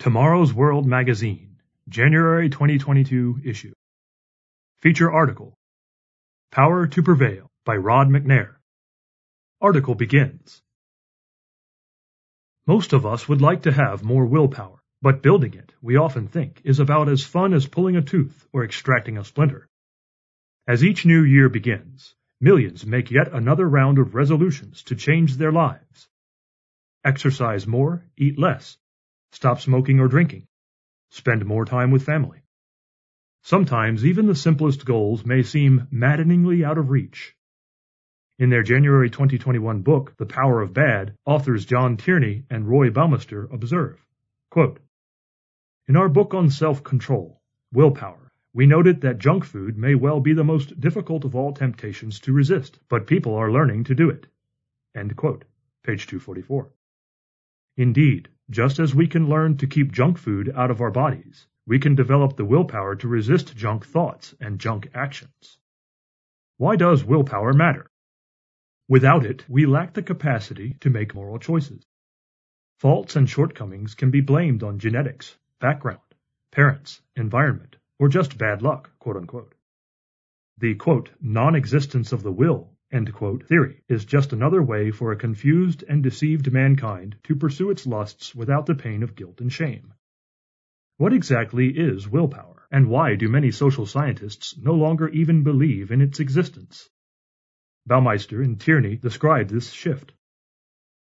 Tomorrow's World Magazine, January 2022 issue. Feature article Power to Prevail by Rod McNair. Article begins. Most of us would like to have more willpower, but building it, we often think, is about as fun as pulling a tooth or extracting a splinter. As each new year begins, millions make yet another round of resolutions to change their lives. Exercise more, eat less, Stop smoking or drinking. Spend more time with family. Sometimes even the simplest goals may seem maddeningly out of reach. In their January 2021 book, The Power of Bad, authors John Tierney and Roy Baumeister observe, quote, In our book on self-control, willpower, we noted that junk food may well be the most difficult of all temptations to resist, but people are learning to do it. End quote. Page 244. Indeed, just as we can learn to keep junk food out of our bodies, we can develop the willpower to resist junk thoughts and junk actions. Why does willpower matter? Without it, we lack the capacity to make moral choices. Faults and shortcomings can be blamed on genetics, background, parents, environment, or just bad luck, quote unquote. The quote, non-existence of the will theory is just another way for a confused and deceived mankind to pursue its lusts without the pain of guilt and shame. What exactly is willpower, and why do many social scientists no longer even believe in its existence? Baumeister and Tierney describe this shift.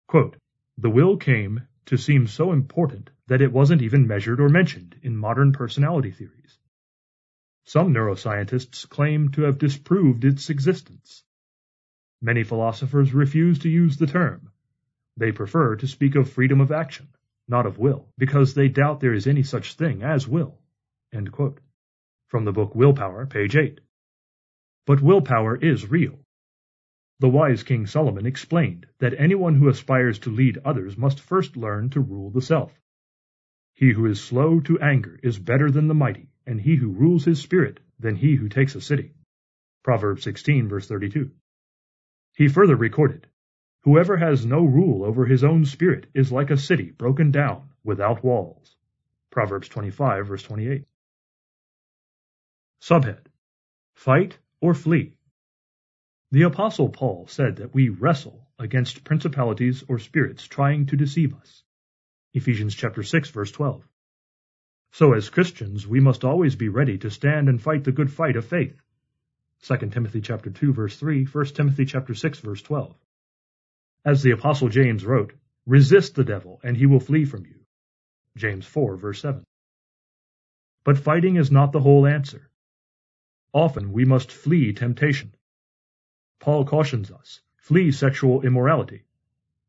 Quote, the will came to seem so important that it wasn't even measured or mentioned in modern personality theories. Some neuroscientists claim to have disproved its existence. Many philosophers refuse to use the term. They prefer to speak of freedom of action, not of will, because they doubt there is any such thing as will. From the book Willpower, page 8. But willpower is real. The wise King Solomon explained that anyone who aspires to lead others must first learn to rule the self. He who is slow to anger is better than the mighty, and he who rules his spirit than he who takes a city. Proverbs 16 verse 32. He further recorded, Whoever has no rule over his own spirit is like a city broken down without walls. Proverbs 25 verse 28. Subhead. Fight or flee. The apostle Paul said that we wrestle against principalities or spirits trying to deceive us. Ephesians chapter 6 verse 12. So as Christians, we must always be ready to stand and fight the good fight of faith. 2 Timothy chapter 2 verse 3, 1 Timothy chapter 6 verse 12. As the apostle James wrote, resist the devil and he will flee from you. James 4 verse 7. But fighting is not the whole answer. Often we must flee temptation. Paul cautions us, flee sexual immorality.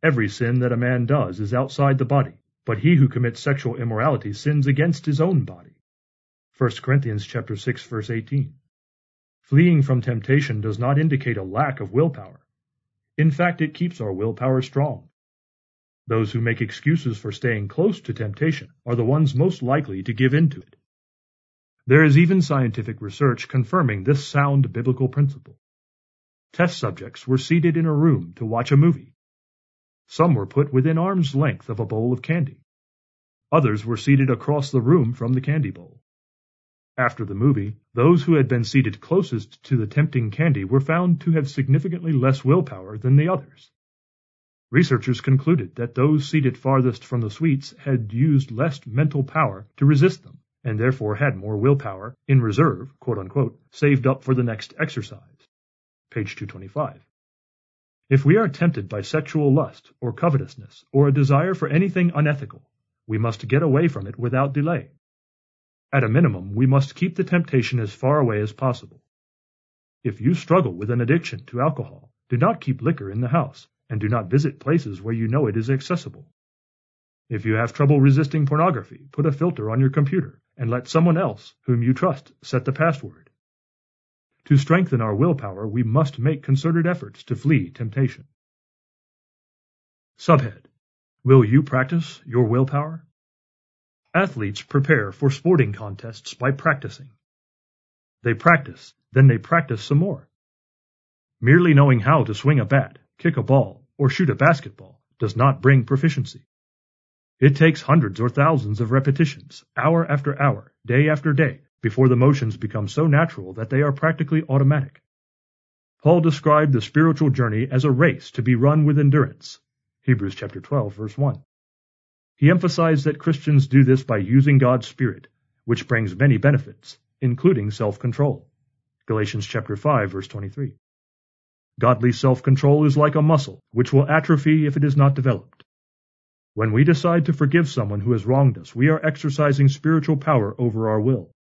Every sin that a man does is outside the body, but he who commits sexual immorality sins against his own body. 1 Corinthians chapter 6 verse 18. Fleeing from temptation does not indicate a lack of willpower. In fact, it keeps our willpower strong. Those who make excuses for staying close to temptation are the ones most likely to give in to it. There is even scientific research confirming this sound biblical principle. Test subjects were seated in a room to watch a movie. Some were put within arm's length of a bowl of candy. Others were seated across the room from the candy bowl. After the movie, those who had been seated closest to the tempting candy were found to have significantly less willpower than the others. Researchers concluded that those seated farthest from the sweets had used less mental power to resist them, and therefore had more willpower in reserve, quote unquote, saved up for the next exercise. Page 225. If we are tempted by sexual lust or covetousness or a desire for anything unethical, we must get away from it without delay. At a minimum, we must keep the temptation as far away as possible. If you struggle with an addiction to alcohol, do not keep liquor in the house, and do not visit places where you know it is accessible. If you have trouble resisting pornography, put a filter on your computer and let someone else, whom you trust, set the password. To strengthen our willpower, we must make concerted efforts to flee temptation. Subhead. Will you practice your willpower? Athletes prepare for sporting contests by practicing. They practice, then they practice some more. Merely knowing how to swing a bat, kick a ball, or shoot a basketball does not bring proficiency. It takes hundreds or thousands of repetitions, hour after hour, day after day, before the motions become so natural that they are practically automatic. Paul described the spiritual journey as a race to be run with endurance. Hebrews chapter 12 verse 1. He emphasized that Christians do this by using God's Spirit, which brings many benefits, including self-control. Galatians chapter 5 verse 23. Godly self-control is like a muscle, which will atrophy if it is not developed. When we decide to forgive someone who has wronged us, we are exercising spiritual power over our will.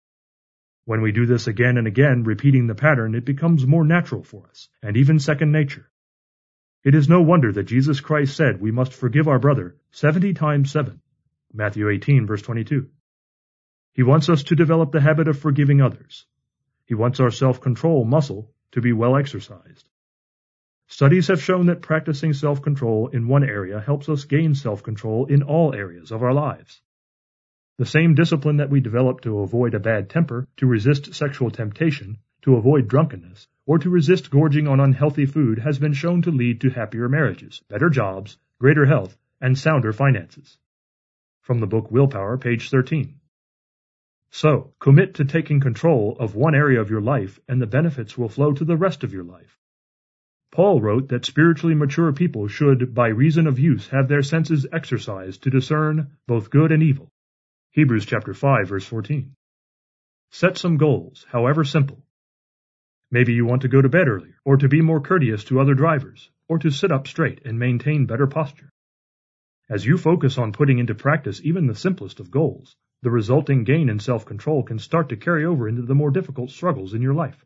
When we do this again and again, repeating the pattern, it becomes more natural for us, and even second nature. It is no wonder that Jesus Christ said we must forgive our brother seventy times seven. Matthew 18 verse 22. He wants us to develop the habit of forgiving others. He wants our self-control muscle to be well exercised. Studies have shown that practicing self-control in one area helps us gain self-control in all areas of our lives. The same discipline that we develop to avoid a bad temper, to resist sexual temptation, to avoid drunkenness, or to resist gorging on unhealthy food has been shown to lead to happier marriages, better jobs, greater health, and sounder finances. From the book Willpower, page 13. So, commit to taking control of one area of your life and the benefits will flow to the rest of your life. Paul wrote that spiritually mature people should, by reason of use, have their senses exercised to discern both good and evil. Hebrews chapter 5 verse 14. Set some goals, however simple. Maybe you want to go to bed earlier, or to be more courteous to other drivers, or to sit up straight and maintain better posture. As you focus on putting into practice even the simplest of goals, the resulting gain in self-control can start to carry over into the more difficult struggles in your life.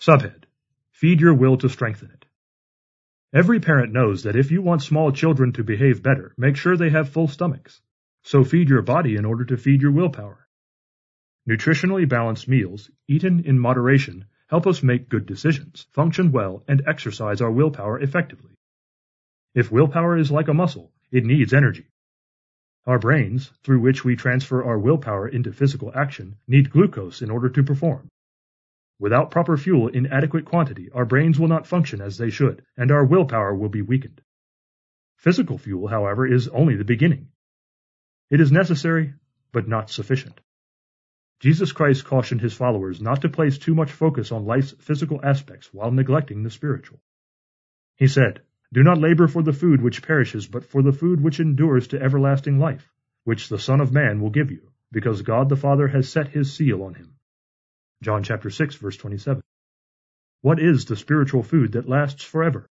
Subhead. Feed your will to strengthen it. Every parent knows that if you want small children to behave better, make sure they have full stomachs. So feed your body in order to feed your willpower. Nutritionally balanced meals, eaten in moderation, help us make good decisions, function well, and exercise our willpower effectively. If willpower is like a muscle, it needs energy. Our brains, through which we transfer our willpower into physical action, need glucose in order to perform. Without proper fuel in adequate quantity, our brains will not function as they should, and our willpower will be weakened. Physical fuel, however, is only the beginning. It is necessary, but not sufficient. Jesus Christ cautioned his followers not to place too much focus on life's physical aspects while neglecting the spiritual. He said, Do not labor for the food which perishes, but for the food which endures to everlasting life, which the Son of Man will give you, because God the Father has set his seal on him. John chapter 6 verse 27. What is the spiritual food that lasts forever?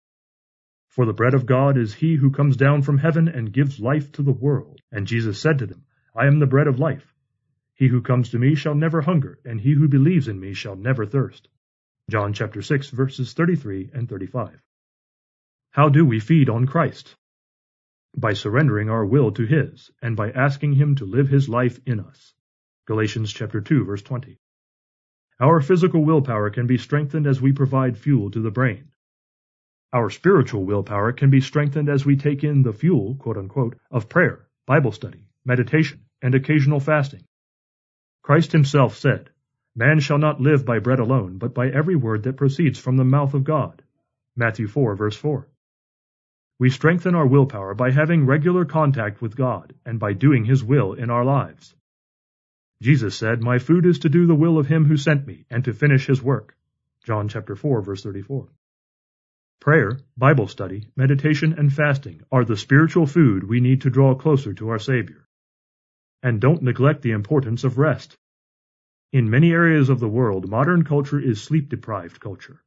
For the bread of God is he who comes down from heaven and gives life to the world. And Jesus said to them, I am the bread of life. He who comes to me shall never hunger, and he who believes in me shall never thirst. John chapter 6 verses 33 and 35. How do we feed on Christ? By surrendering our will to his, and by asking him to live his life in us. Galatians chapter 2 verse 20. Our physical willpower can be strengthened as we provide fuel to the brain. Our spiritual willpower can be strengthened as we take in the fuel, quote unquote, of prayer, Bible study, meditation, and occasional fasting. Christ himself said, Man shall not live by bread alone, but by every word that proceeds from the mouth of God. Matthew 4 verse 4. We strengthen our willpower by having regular contact with God and by doing His will in our lives. Jesus said, My food is to do the will of him who sent me, and to finish his work. John chapter 4, verse 34. Prayer, Bible study, meditation, and fasting are the spiritual food we need to draw closer to our Savior. And don't neglect the importance of rest. In many areas of the world, modern culture is sleep-deprived culture.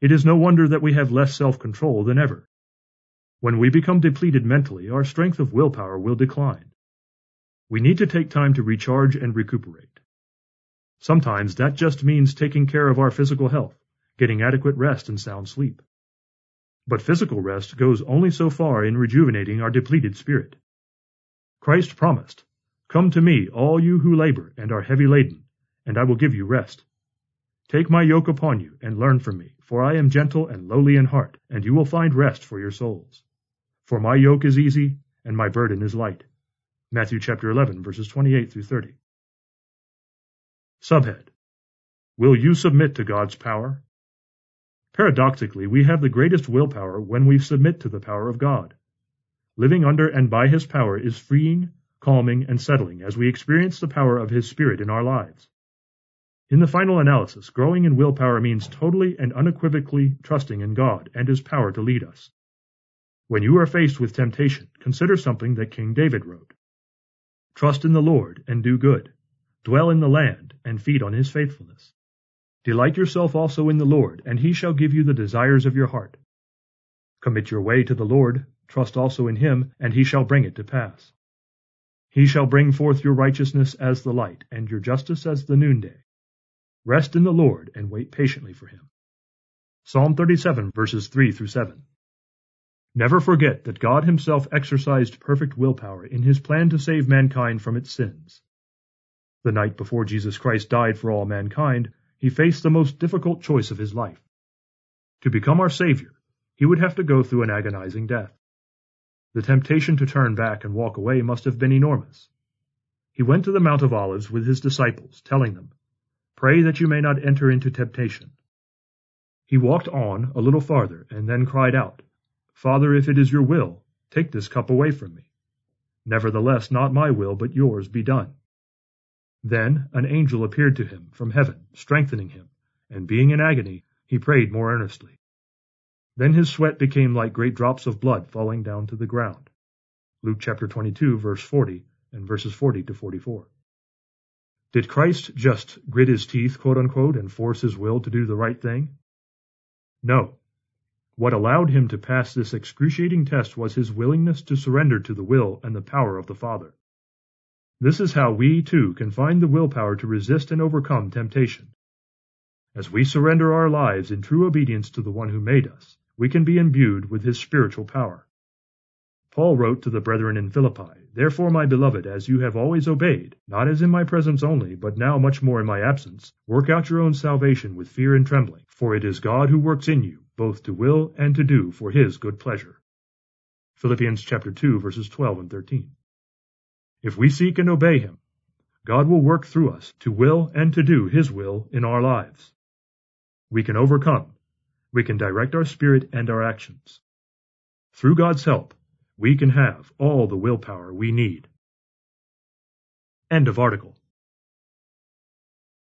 It is no wonder that we have less self-control than ever. When we become depleted mentally, our strength of willpower will decline. We need to take time to recharge and recuperate. Sometimes that just means taking care of our physical health, getting adequate rest and sound sleep. But physical rest goes only so far in rejuvenating our depleted spirit. Christ promised, Come to me, all you who labor and are heavy laden, and I will give you rest. Take my yoke upon you and learn from me, for I am gentle and lowly in heart, and you will find rest for your souls. For my yoke is easy and my burden is light. Matthew chapter 11, verses 28 through 30. Subhead. Will you submit to God's power? Paradoxically, we have the greatest willpower when we submit to the power of God. Living under and by his power is freeing, calming, and settling as we experience the power of his Spirit in our lives. In the final analysis, growing in willpower means totally and unequivocally trusting in God and his power to lead us. When you are faced with temptation, consider something that King David wrote. Trust in the Lord and do good. Dwell in the land and feed on his faithfulness. Delight yourself also in the Lord, and he shall give you the desires of your heart. Commit your way to the Lord, trust also in him, and he shall bring it to pass. He shall bring forth your righteousness as the light, and your justice as the noonday. Rest in the Lord and wait patiently for him. Psalm 37 verses 3 through 7. Never forget that God himself exercised perfect willpower in his plan to save mankind from its sins. The night before Jesus Christ died for all mankind, he faced the most difficult choice of his life. To become our Savior, he would have to go through an agonizing death. The temptation to turn back and walk away must have been enormous. He went to the Mount of Olives with his disciples, telling them, Pray that you may not enter into temptation. He walked on a little farther and then cried out, Father, if it is your will, take this cup away from me. Nevertheless, not my will, but yours be done. Then an angel appeared to him from heaven, strengthening him, and being in agony, he prayed more earnestly. Then his sweat became like great drops of blood falling down to the ground. Luke chapter 22, verse 40, and verses 40 to 44. Did Christ just grit his teeth, quote unquote, and force his will to do the right thing? No. What allowed him to pass this excruciating test was his willingness to surrender to the will and the power of the Father. This is how we, too, can find the willpower to resist and overcome temptation. As we surrender our lives in true obedience to the one who made us, we can be imbued with his spiritual power. Paul wrote to the brethren in Philippi, Therefore, my beloved, as you have always obeyed, not as in my presence only, but now much more in my absence, work out your own salvation with fear and trembling, for it is God who works in you, both to will and to do for his good pleasure. Philippians chapter 2 verses 12 and 13. If we seek and obey him, God will work through us to will and to do his will in our lives. We can overcome. We can direct our spirit and our actions. Through God's help, we can have all the willpower we need. End of article.